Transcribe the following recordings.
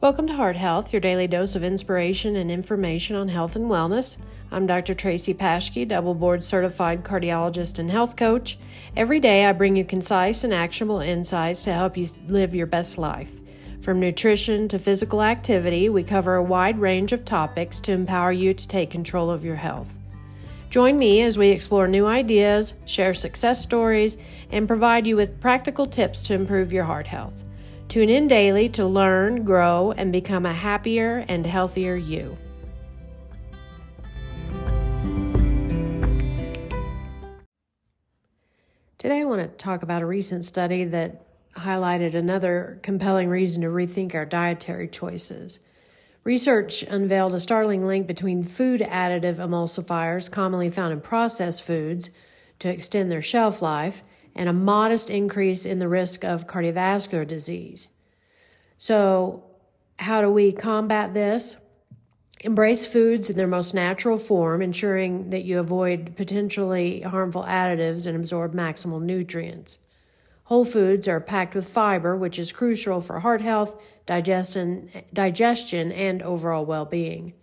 Welcome to Heart Health, your daily dose of inspiration and information on health and wellness. I'm Dr. Tracy Paschke, double board certified cardiologist and health coach. Every day I bring you concise and actionable insights to help you live your best life. From nutrition to physical activity, we cover a wide range of topics to empower you to take control of your health. Join me as we explore new ideas, share success stories, and provide you with practical tips to improve your heart health. Tune in daily to learn, grow, and become a happier and healthier you. Today, I want to talk about a recent study that highlighted another compelling reason to rethink our dietary choices. Research unveiled a startling link between food additive emulsifiers, commonly found in processed foods, to extend their shelf life and a modest increase in the risk of cardiovascular disease. So, how do we combat this? Embrace foods in their most natural form, ensuring that you avoid potentially harmful additives and absorb maximal nutrients. Whole foods are packed with fiber, which is crucial for heart health, digestion, digestion and overall well being.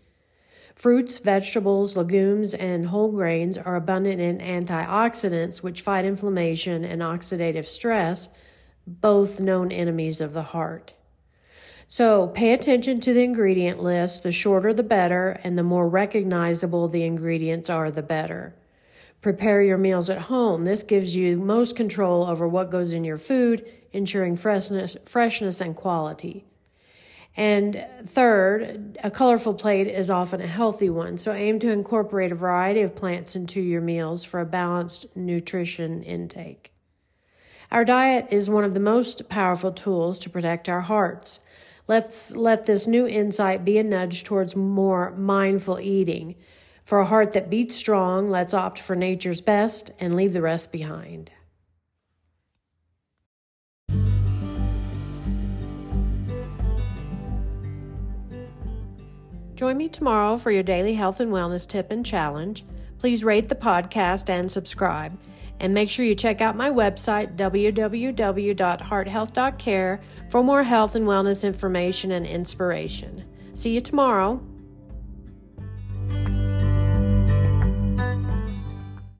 Fruits, vegetables, legumes, and whole grains are abundant in antioxidants, which fight inflammation and oxidative stress, both known enemies of the heart. So pay attention to the ingredient list. The shorter the better, and the more recognizable the ingredients are, the better. Prepare your meals at home. This gives you most control over what goes in your food, ensuring freshness, freshness and quality. And third, a colorful plate is often a healthy one, so aim to incorporate a variety of plants into your meals for a balanced nutrition intake. Our diet is one of the most powerful tools to protect our hearts. Let's let this new insight be a nudge towards more mindful eating. For a heart that beats strong, let's opt for nature's best and leave the rest behind. Join me tomorrow for your daily health and wellness tip and challenge. Please rate the podcast and subscribe. And make sure you check out my website, www.hearthealth.care, for more health and wellness information and inspiration. See you tomorrow.